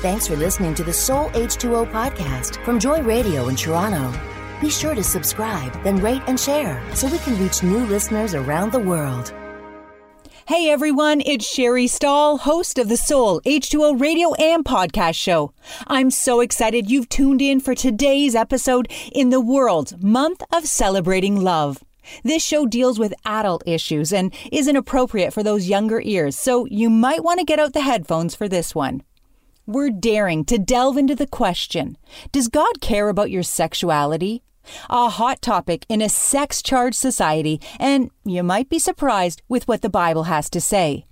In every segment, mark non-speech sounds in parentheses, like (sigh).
Thanks for listening to the Soul H2O podcast from Joy Radio in Toronto. Be sure to subscribe, then rate and share so we can reach new listeners around the world. Hey everyone, it's Sherry Stahl, host of the Soul H2O radio and podcast show. I'm so excited you've tuned in for today's episode in the world month of celebrating love. This show deals with adult issues and isn't appropriate for those younger ears, so you might want to get out the headphones for this one. We're daring to delve into the question Does God care about your sexuality? A hot topic in a sex charged society, and you might be surprised with what the Bible has to say.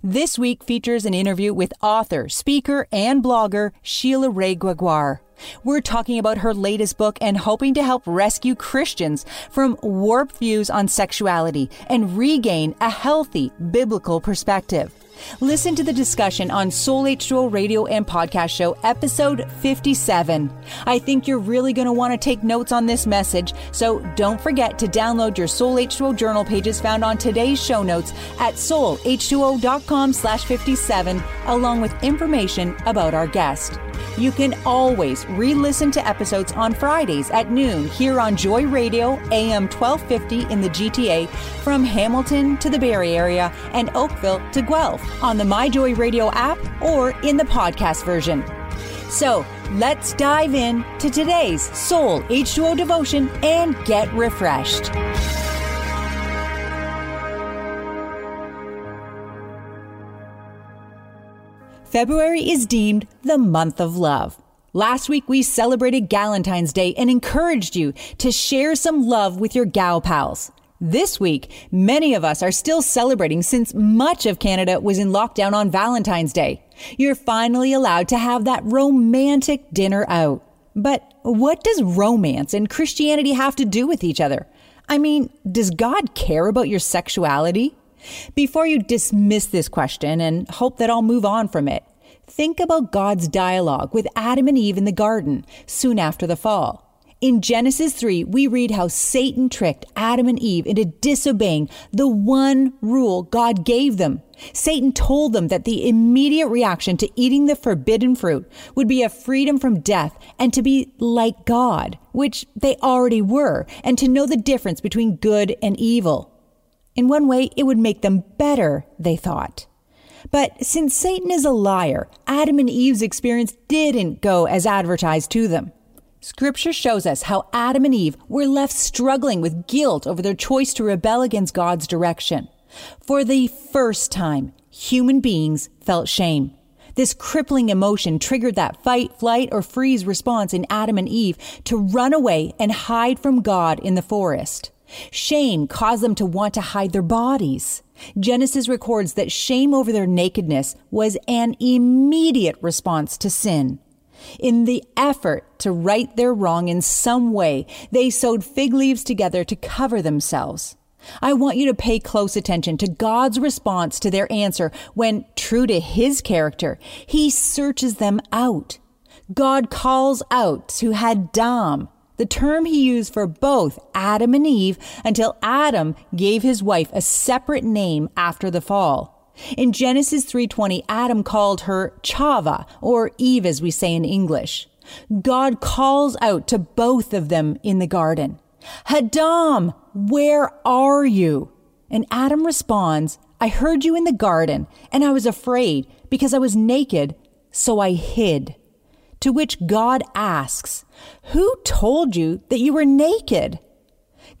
This week features an interview with author, speaker, and blogger Sheila Wray Gregoire. We're talking about her latest book and hoping to help rescue Christians from warped views on sexuality and regain a healthy biblical perspective. Listen to the discussion on Soul H2O radio and podcast show, episode 57. I think you're really going to want to take notes on this message, so don't forget to download your Soul H2O journal pages found on today's show notes at soulh2o.com slash 57, along with information about our guest. You can always re listen to episodes on Fridays at noon here on Joy Radio, AM 1250 in the GTA, from Hamilton to the Barrie area and Oakville to Guelph on the My Joy Radio app or in the podcast version. So let's dive in to today's Soul H2O devotion and get refreshed. February is deemed the month of love. Last week, we celebrated Galentine's Day and encouraged you to share some love with your gal pals. This week, many of us are still celebrating since much of Canada was in lockdown on Valentine's Day. You're finally allowed to have that romantic dinner out. But what does romance and Christianity have to do with each other? I mean, does God care about your sexuality? Before you dismiss this question and hope that I'll move on from it, think about God's dialogue with Adam and Eve in the garden soon after the fall. In Genesis 3, we read how Satan tricked Adam and Eve into disobeying the one rule God gave them. Satan told them that the immediate reaction to eating the forbidden fruit would be a freedom from death and to be like God, which they already were, and to know the difference between good and evil. In one way, it would make them better, they thought. But since Satan is a liar, Adam and Eve's experience didn't go as advertised to them. Scripture shows us how Adam and Eve were left struggling with guilt over their choice to rebel against God's direction. For the first time, human beings felt shame. This crippling emotion triggered that fight, flight, or freeze response in Adam and Eve to run away and hide from God in the forest. Shame caused them to want to hide their bodies. Genesis records that shame over their nakedness was an immediate response to sin. In the effort to right their wrong in some way, they sewed fig leaves together to cover themselves. I want you to pay close attention to God's response to their answer when, true to his character, he searches them out. God calls out to Hadam, the term he used for both Adam and Eve until Adam gave his wife a separate name after the fall. In Genesis 3:20, Adam called her Chava or Eve as we say in English. God calls out to both of them in the garden. Hadam, where are you? And Adam responds, I heard you in the garden and I was afraid because I was naked, so I hid. To which God asks, Who told you that you were naked?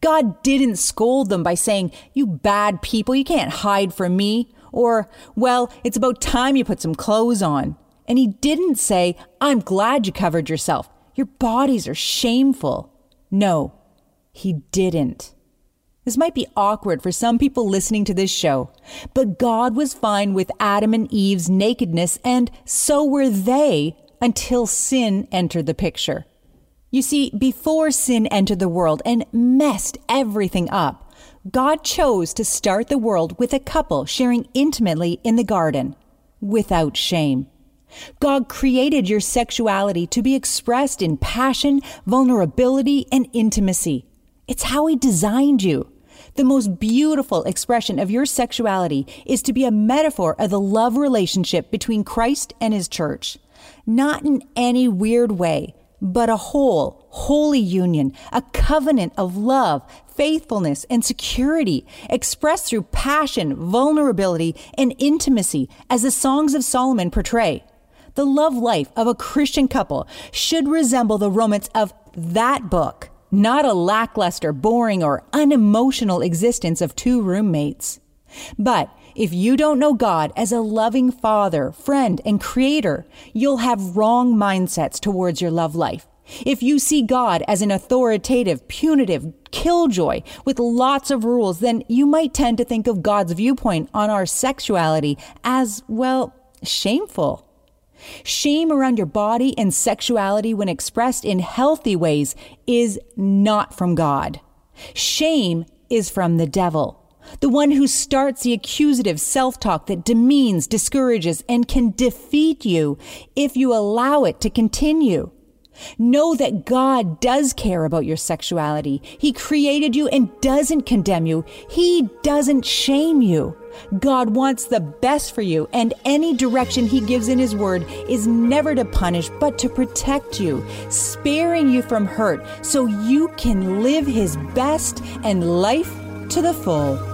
God didn't scold them by saying, You bad people, you can't hide from me. Or, Well, it's about time you put some clothes on. And He didn't say, I'm glad you covered yourself. Your bodies are shameful. No, He didn't. This might be awkward for some people listening to this show, but God was fine with Adam and Eve's nakedness, and so were they until sin entered the picture. You see, before sin entered the world and messed everything up, God chose to start the world with a couple sharing intimately in the garden, without shame. God created your sexuality to be expressed in passion, vulnerability, and intimacy. It's how He designed you. The most beautiful expression of your sexuality is to be a metaphor of the love relationship between Christ and His church. Not in any weird way, but a whole, holy union, a covenant of love, faithfulness, and security expressed through passion, vulnerability, and intimacy as the songs of Solomon portray. The love life of a Christian couple should resemble the romance of that book, not a lackluster, boring, or unemotional existence of two roommates. But if you don't know God as a loving father, friend, and creator, you'll have wrong mindsets towards your love life. If you see God as an authoritative, punitive, killjoy with lots of rules, then you might tend to think of God's viewpoint on our sexuality as, well, shameful. Shame around your body and sexuality, when expressed in healthy ways, is not from God. Shame is from the devil. The one who starts the accusative self talk that demeans, discourages, and can defeat you if you allow it to continue. Know that God does care about your sexuality. He created you and doesn't condemn you. He doesn't shame you. God wants the best for you, and any direction He gives in His Word is never to punish, but to protect you, sparing you from hurt so you can live His best and life to the full.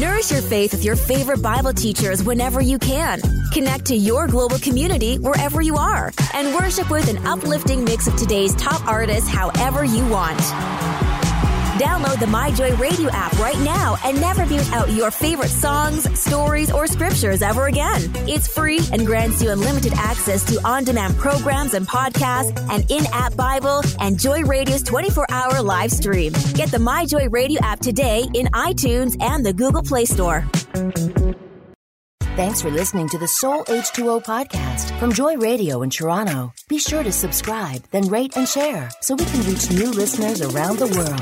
Nourish your faith with your favorite Bible teachers whenever you can. Connect to your global community wherever you are and worship with an uplifting mix of today's top artists however you want. Download the MyJoy Radio app right now and never mute out your favorite songs, stories, or scriptures ever again. It's free and grants you unlimited access to on demand programs and podcasts, and in app Bible, and Joy Radio's 24 hour live stream. Get the MyJoy Radio app today in iTunes and the Google Play Store. Thanks for listening to the Soul H2O podcast from Joy Radio in Toronto. Be sure to subscribe, then rate and share so we can reach new listeners around the world.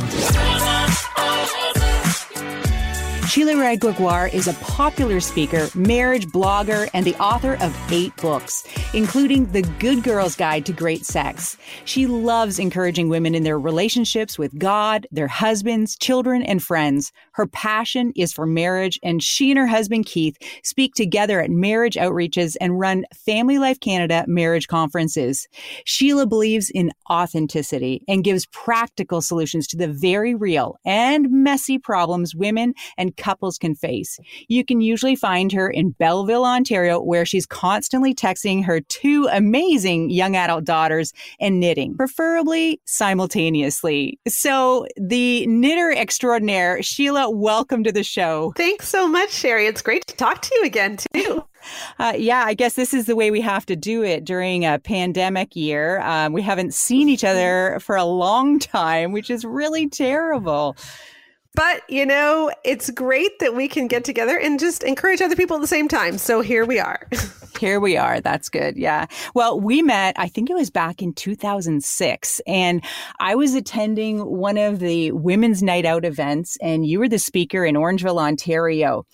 Sheila Wray Gregoire is a popular speaker, marriage blogger, and the author of eight books, including The Good Girl's Guide to Great Sex. She loves encouraging women in their relationships with God, their husbands, children, and friends. Her passion is for marriage, and she and her husband Keith speak together at marriage outreaches and run Family Life Canada marriage conferences. Sheila believes in authenticity and gives practical solutions to the very real and messy problems women and couples can face. You can usually find her in Belleville, Ontario, where she's constantly texting her two amazing young adult daughters and knitting, preferably simultaneously. So, the knitter extraordinaire, Sheila, welcome to the show. Thanks so much, Sherry. It's great to talk to you again, too. (laughs) Uh, yeah, I guess this is the way we have to do it during a pandemic year. Um, we haven't seen each other for a long time, which is really terrible. But, you know, it's great that we can get together and just encourage other people at the same time. So here we are. (laughs) here we are. That's good. Yeah. Well, we met, I think it was back in 2006, and I was attending one of the Women's Night Out events, and you were the speaker in Orangeville, Ontario.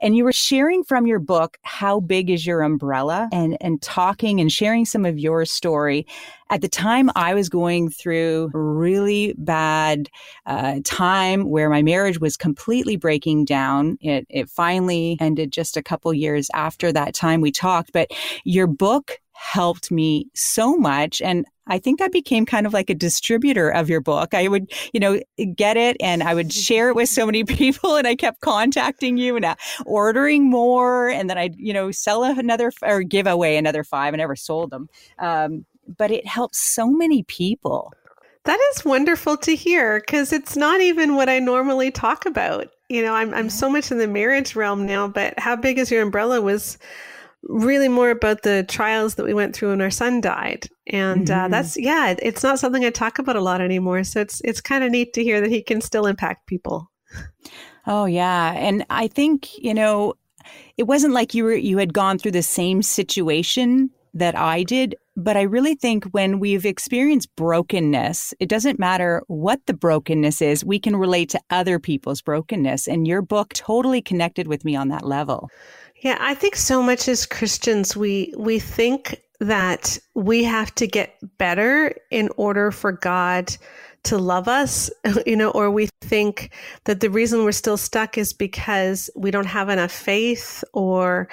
And you were sharing from your book, How Big is Your Umbrella? and, and talking and sharing some of your story. At the time, I was going through really bad uh, time where my marriage was completely breaking down. It, it finally ended just a couple years after that time we talked. But your book helped me so much. And I think I became kind of like a distributor of your book. I would, you know, get it and I would (laughs) share it with so many (laughs) people and I kept contacting you and uh, ordering more. And then I'd, you know, sell another or give away another five. I never sold them. Um, but it helps so many people. That is wonderful to hear because it's not even what I normally talk about. You know, I'm I'm so much in the marriage realm now, but how big is your umbrella was really more about the trials that we went through when our son died and uh, mm-hmm. uh, that's yeah it's not something i talk about a lot anymore so it's it's kind of neat to hear that he can still impact people oh yeah and i think you know it wasn't like you were you had gone through the same situation that I did. But I really think when we've experienced brokenness, it doesn't matter what the brokenness is, we can relate to other people's brokenness. And your book totally connected with me on that level. Yeah, I think so much as Christians, we we think that we have to get better in order for God to love us, (laughs) you know, or we think that the reason we're still stuck is because we don't have enough faith or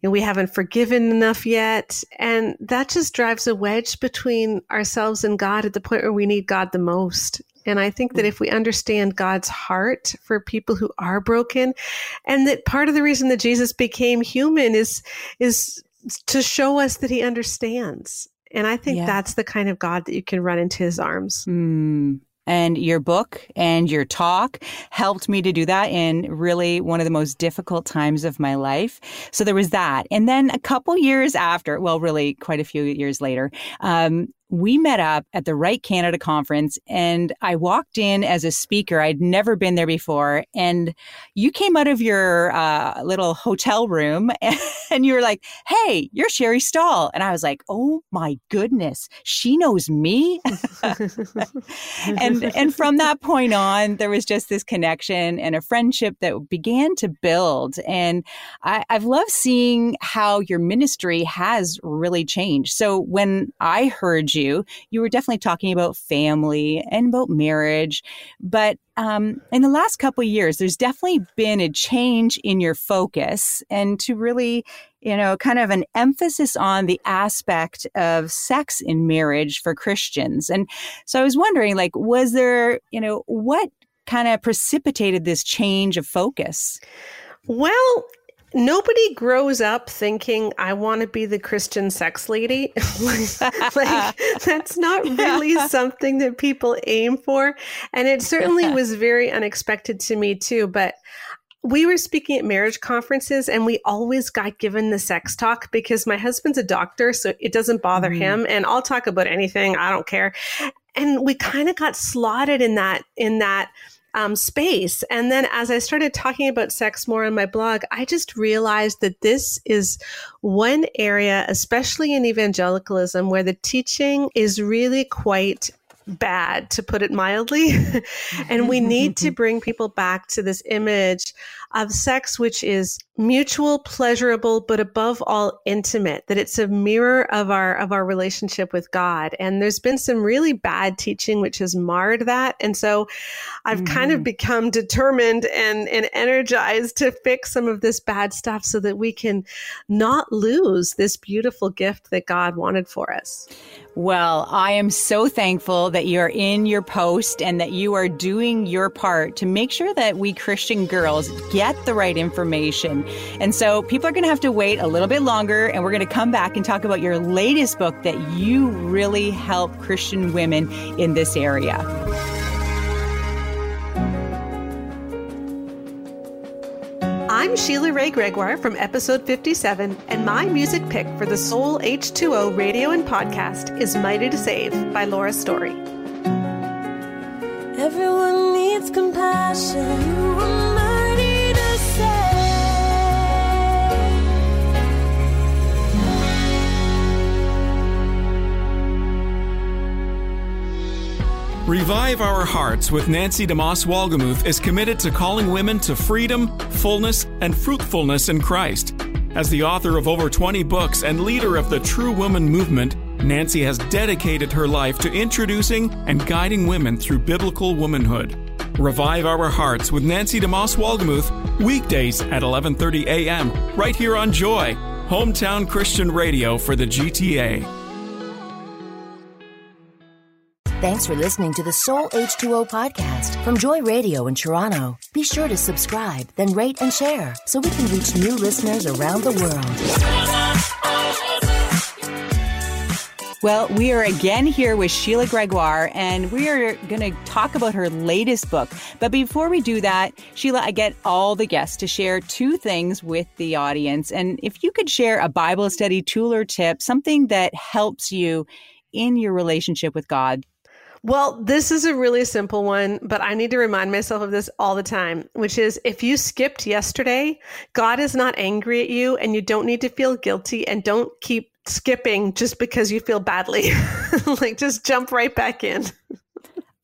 you know, we haven't forgiven enough yet. And that just drives a wedge between ourselves and God at the point where we need God the most. And I think that hmm. if we understand God's heart for people who are broken, and that part of the reason that Jesus became human is is to show us that he understands. And I think yeah. that's the kind of God that you can run into his arms. Mm, and your book and your talk helped me to do that in really one of the most difficult times of my life. So there was that. And then a couple years after, well, really quite a few years later, um, we met up at the Write Canada conference and I walked in as a speaker. I'd never been there before. And you came out of your uh, little hotel room (laughs) and you were like, Hey, you're Sherry Stahl. And I was like, Oh my goodness, she knows me. (laughs) and, and from that point on, there was just this connection and a friendship that began to build. And I, I've loved seeing how your ministry has really changed. So when I heard you, you, you were definitely talking about family and about marriage. But um, in the last couple years, there's definitely been a change in your focus and to really, you know, kind of an emphasis on the aspect of sex in marriage for Christians. And so I was wondering, like, was there, you know, what kind of precipitated this change of focus? Well, nobody grows up thinking I want to be the Christian sex lady. (laughs) like, that's not (laughs) really something that people aim for. And it certainly (laughs) was very unexpected to me too. But we were speaking at marriage conferences and we always got given the sex talk because my husband's a doctor, so it doesn't bother mm. him. And I'll talk about anything. I don't care. And we kind of got slotted in that, in that um, space. And then as I started talking about sex more on my blog, I just realized that this is one area, especially in evangelicalism, where the teaching is really quite bad, to put it mildly. (laughs) and we need to bring people back to this image of sex, which is mutual, pleasurable, but above all intimate, that it's a mirror of our of our relationship with God. And there's been some really bad teaching which has marred that. And so I've mm-hmm. kind of mm-hmm. become determined and, and energized to fix some of this bad stuff so that we can not lose this beautiful gift that God wanted for us. Well, I am so thankful that you're in your post and that you are doing your part to make sure that we Christian girls get the right information. And so people are going to have to wait a little bit longer, and we're going to come back and talk about your latest book that you really help Christian women in this area. I'm Sheila Wray Gregoire from episode 57, and my music pick for the Soul H2O radio and podcast is Mighty to Save by Laura Story. Everyone needs compassion. Revive Our Hearts with Nancy DeMoss Wolgemuth is committed to calling women to freedom, fullness, and fruitfulness in Christ. As the author of over 20 books and leader of the True Woman movement, Nancy has dedicated her life to introducing and guiding women through biblical womanhood. Revive Our Hearts with Nancy DeMoss Wolgemuth, weekdays at 11:30 a.m. right here on Joy, hometown Christian radio for the GTA. Thanks for listening to the Soul H2O podcast from Joy Radio in Toronto. Be sure to subscribe, then rate and share so we can reach new listeners around the world. Well, we are again here with Sheila Gregoire, and we are going to talk about her latest book. But before we do that, Sheila, I get all the guests to share two things with the audience. And if you could share a Bible study tool or tip, something that helps you in your relationship with God, well, this is a really simple one, but I need to remind myself of this all the time, which is if you skipped yesterday, God is not angry at you and you don't need to feel guilty and don't keep skipping just because you feel badly. (laughs) like just jump right back in.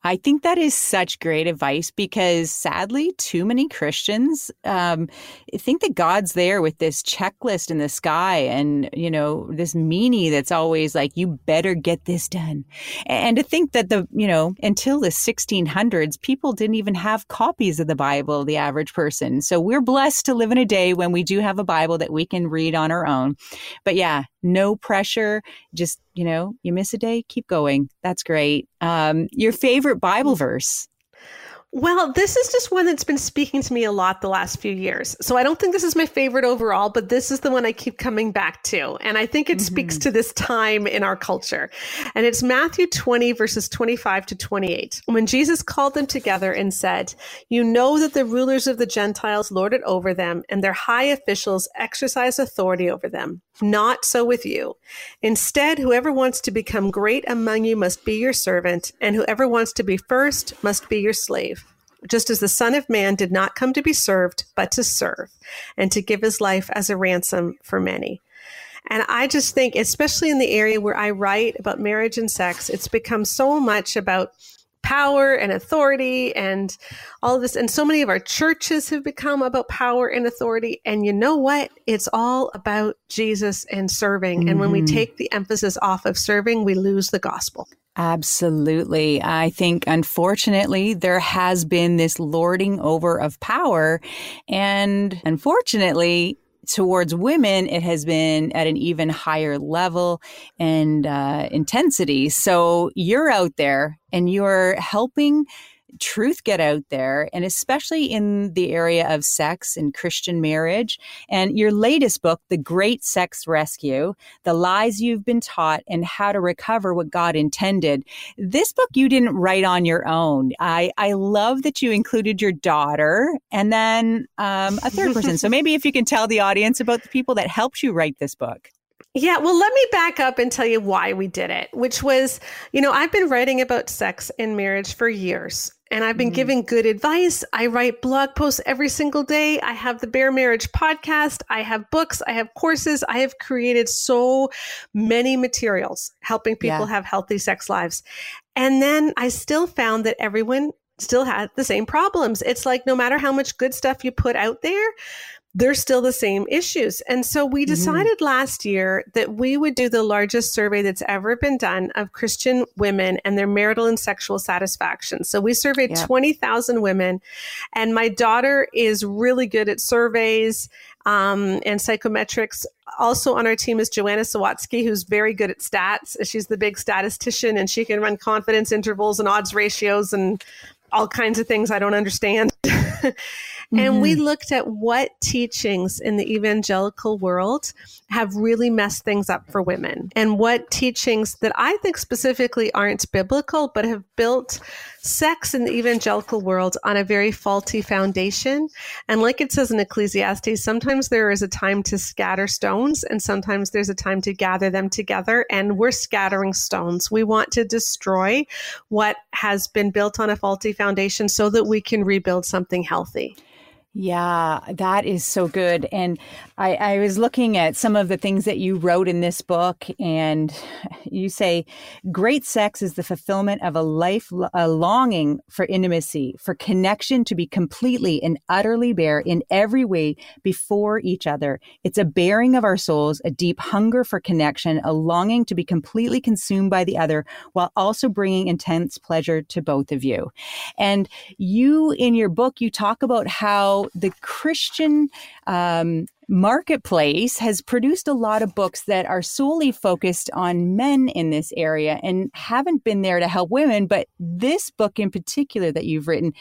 I think that is such great advice because sadly, too many Christians um, think that God's there with this checklist in the sky and, you know, this meanie that's always like, you better get this done. And to think that the, you know, until the 1600s, people didn't even have copies of the Bible, the average person. So we're blessed to live in a day when we do have a Bible that we can read on our own. But yeah, no pressure. Just, you know, you miss a day, keep going. That's great. Um, your favorite Bible verse? Well, this is just one that's been speaking to me a lot the last few years. So I don't think this is my favorite overall, but this is the one I keep coming back to. And I think it mm-hmm. speaks to this time in our culture. And it's Matthew 20, verses 25 to 28. When Jesus called them together and said, You know that the rulers of the Gentiles lord it over them, and their high officials exercise authority over them. Not so with you. Instead, whoever wants to become great among you must be your servant, and whoever wants to be first must be your slave just as the Son of Man did not come to be served, but to serve, and to give his life as a ransom for many. And I just think, especially in the area where I write about marriage and sex, it's become so much about power and authority and all of this. And so many of our churches have become about power and authority. And you know what? It's all about Jesus and serving. Mm-hmm. And when we mm-hmm. take the emphasis off of serving, we lose the gospel. Absolutely. I think, unfortunately, there has been this lording over of power. And unfortunately, towards women, it has been at an even higher level and uh, intensity. So you're out there and you're helping truth get out there, and especially in the area of sex and Christian marriage. And your latest book, The Great Sex Rescue The Lies You've Been Taught and How to Recover What God Intended. This book you didn't write on your own. I, I love that you included your daughter and then um, a third person. so maybe if you can tell the audience about the people that helped you write this book. Yeah, well, let me back up and tell you why we did it, which was, you know, I've been writing about sex and marriage for years and I've been mm. giving good advice. I write blog posts every single day. I have the Bare Marriage podcast. I have books. I have courses. I have created so many materials helping people yeah. have healthy sex lives. And then I still found that everyone still had the same problems. It's like no matter how much good stuff you put out there, there's still the same issues. And so we mm-hmm. decided mm-hmm. last year that we would do the largest survey that's ever been done of Christian women and their marital and sexual satisfaction. So we surveyed yep. 20,000 women, and my daughter is really good at surveys um, and psychometrics. Also on our team is Joanna Sawatsky, who's very good at stats. She's the big statistician, and she can run confidence intervals and odds ratios and all kinds of things I don't understand. (laughs) Mm-hmm. And we mm-hmm. looked at what teachings in the evangelical world have really messed things up for women and what teachings that I think specifically aren't biblical, but have built sex in the evangelical world on a very faulty foundation. And like it says in Ecclesiastes, sometimes there is a time to scatter stones and sometimes there's a time to gather them together. And we're scattering stones. We want to destroy what has been built on a faulty foundation so that we can rebuild something healthy. Yeah, that is so good. And I, I, was looking at some of the things that you wrote in this book, and (laughs) you say, Great sex is the fulfillment of a life, a longing for intimacy, for connection to be completely and utterly bare in every way before each other. It's a bearing of our souls, a deep hunger for connection, a longing to be completely consumed by the other, while also bringing intense pleasure to both of you. And you, in your book, you talk about how the Christian um, marketplace has produced a lot of books that are solely focused on men in this area and haven't been there to help women. But this book in particular that you've written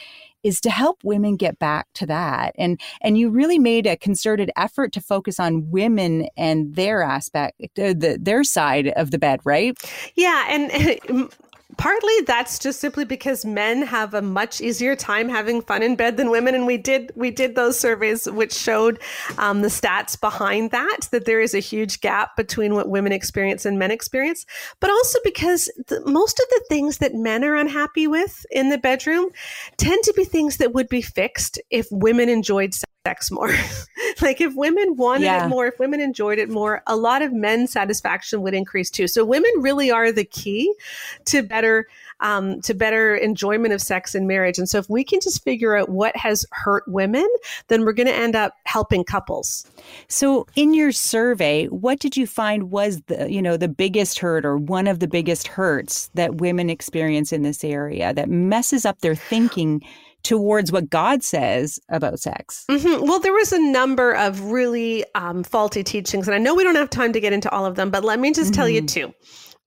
is to help women get back to that. And and you really made a concerted effort to focus on women and their aspect, uh, the, their side of the bed, right? Yeah, and (laughs) partly that's just simply because men have a much easier time having fun in bed than women. And we did we did those surveys which showed um, the stats behind that that there is a huge gap between what women experience and men experience. But also because the, most of the things that men are unhappy with in the bedroom tend to be things that would be fixed if women enjoyed sex more (laughs) like if women wanted yeah. it more, if women enjoyed it more, a lot of men's satisfaction would increase too. So women really are the key to better um, to better enjoyment of sex in marriage. And so if we can just figure out what has hurt women, then we're going to end up helping couples. So in your survey, what did you find was the, you know, the biggest hurt or one of the biggest hurts that women experience in this area that messes up their thinking towards what God says about sex? Mm-hmm. Well, there was a number of really um, faulty teachings, and I know we don't have time to get into all of them, but let me just mm-hmm. tell you mm-hmm. two.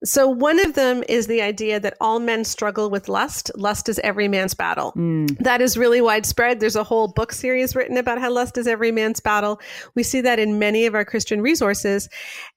So, one of them is the idea that all men struggle with lust. Lust is every man's battle. Mm. That is really widespread. There's a whole book series written about how lust is every man's battle. We see that in many of our Christian resources.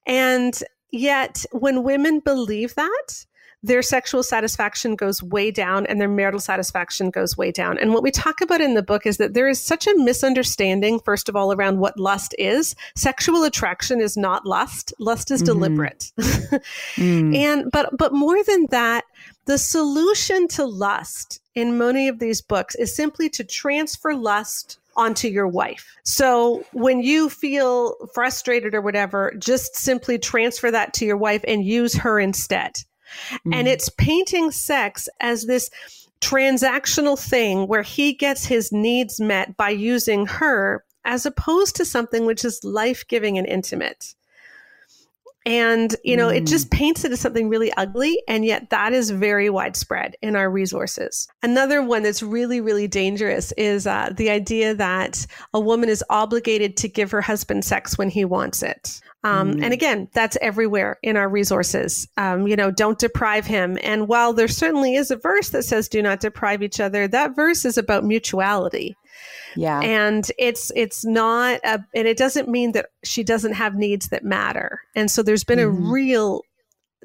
And yet, when women believe that, their sexual satisfaction goes way down and their marital satisfaction goes way down. And what we talk about in the book is that there is such a misunderstanding, first of all, around what lust is. Sexual attraction is not lust. Lust is mm-hmm. deliberate. (laughs) mm. And but but more than that, the solution to lust in many of these books is simply to transfer lust onto your wife. So when you feel frustrated or whatever, just simply transfer that to your wife and use her instead. Mm. And it's painting sex as this transactional thing where he gets his needs met by using her as opposed to something which is life giving and intimate. And, you know, mm. it just paints it as something really ugly. And yet that is very widespread in our resources. Another one that's really, really dangerous is uh, the idea that a woman is obligated to give her husband sex when he wants it. Um, mm. And again, that's everywhere in our resources. Um, you know, don't deprive him. And while there certainly is a verse that says do not deprive each other, that verse is about mutuality. Yeah. And it's it's not a, and it doesn't mean that she doesn't have needs that matter. And so there's been mm-hmm. a real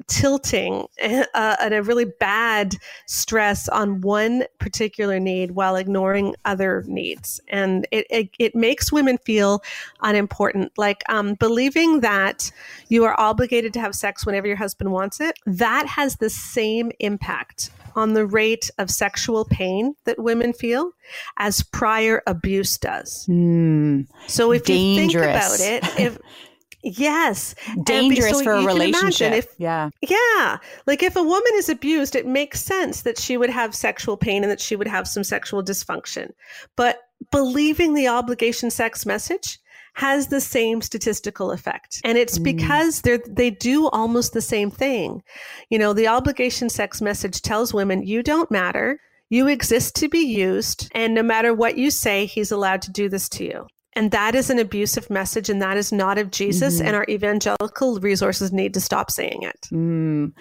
tilting uh, and a really bad stress on one particular need while ignoring other needs and it, it, it makes women feel unimportant like um, believing that you are obligated to have sex whenever your husband wants it that has the same impact on the rate of sexual pain that women feel as prior abuse does. Mm, so if dangerous. you think about it, if (laughs) Yes. Dangerous so for a relationship. If, yeah. Yeah. Like if a woman is abused, it makes sense that she would have sexual pain and that she would have some sexual dysfunction. But believing the obligation sex message has the same statistical effect. And it's mm. because they they do almost the same thing. You know, the obligation sex message tells women you don't matter. You exist to be used, and no matter what you say, he's allowed to do this to you. And that is an abusive message, and that is not of Jesus. Mm-hmm. And our evangelical resources need to stop saying it. Mm.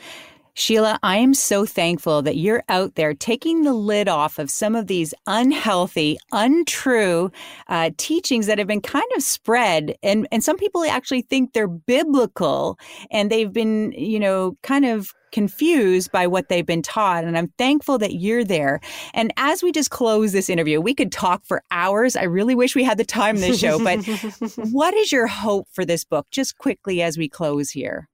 Sheila, I am so thankful that you're out there taking the lid off of some of these unhealthy, untrue uh, teachings that have been kind of spread. And, and some people actually think they're biblical and they've been, you know, kind of confused by what they've been taught. And I'm thankful that you're there. And as we just close this interview, we could talk for hours. I really wish we had the time this show, but (laughs) what is your hope for this book, just quickly as we close here?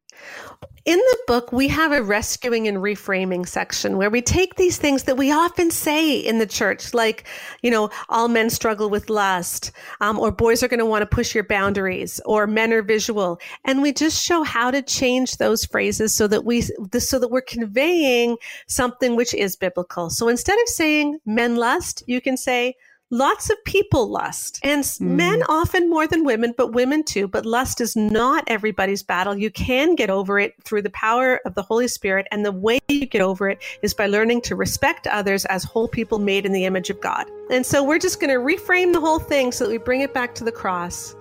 In the book, we have a rescuing and reframing section where we take these things that we often say in the church, like, you know, all men struggle with lust, um, or boys are going to want to push your boundaries, or men are visual, and we just show how to change those phrases so that we, so that we're conveying something which is biblical. So instead of saying men lust, you can say lots of people lust and mm. men often more than women but women too but lust is not everybody's battle. You can get over it through the power of the holy spirit and the way you get over it is by learning to respect others as whole people made in the image of god. And so we're just going to reframe the whole thing so that we bring it back to the cross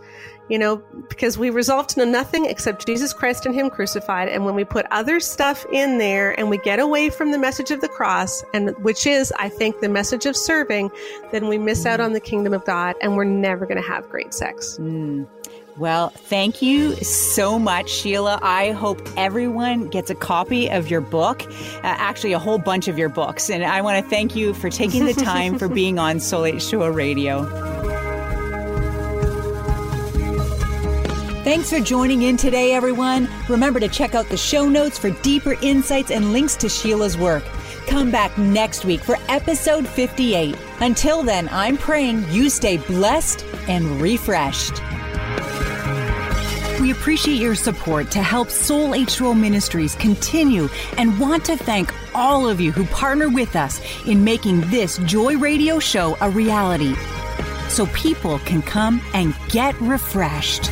you know, because we resolve to know nothing except Jesus Christ and Him crucified. And when we put other stuff in there and we get away from the message of the cross, and which is, I think, the message of serving, then we miss out on the kingdom of God and we're never going to have great sex. Mm. Well, thank you so much, Sheila. I hope everyone gets a copy of your book, uh, actually, a whole bunch of your books. And I want to thank you for taking the time for (laughs) being on Soul Show Radio. Thanks for joining in today, everyone. Remember to check out the show notes for deeper insights and links to Sheila's work. Come back next week for episode 58. Until then, I'm praying you stay blessed and refreshed. We appreciate your support to help Soul H2O Ministries continue and want to thank all of you who partner with us in making this Joy Radio show a reality so people can come and get refreshed.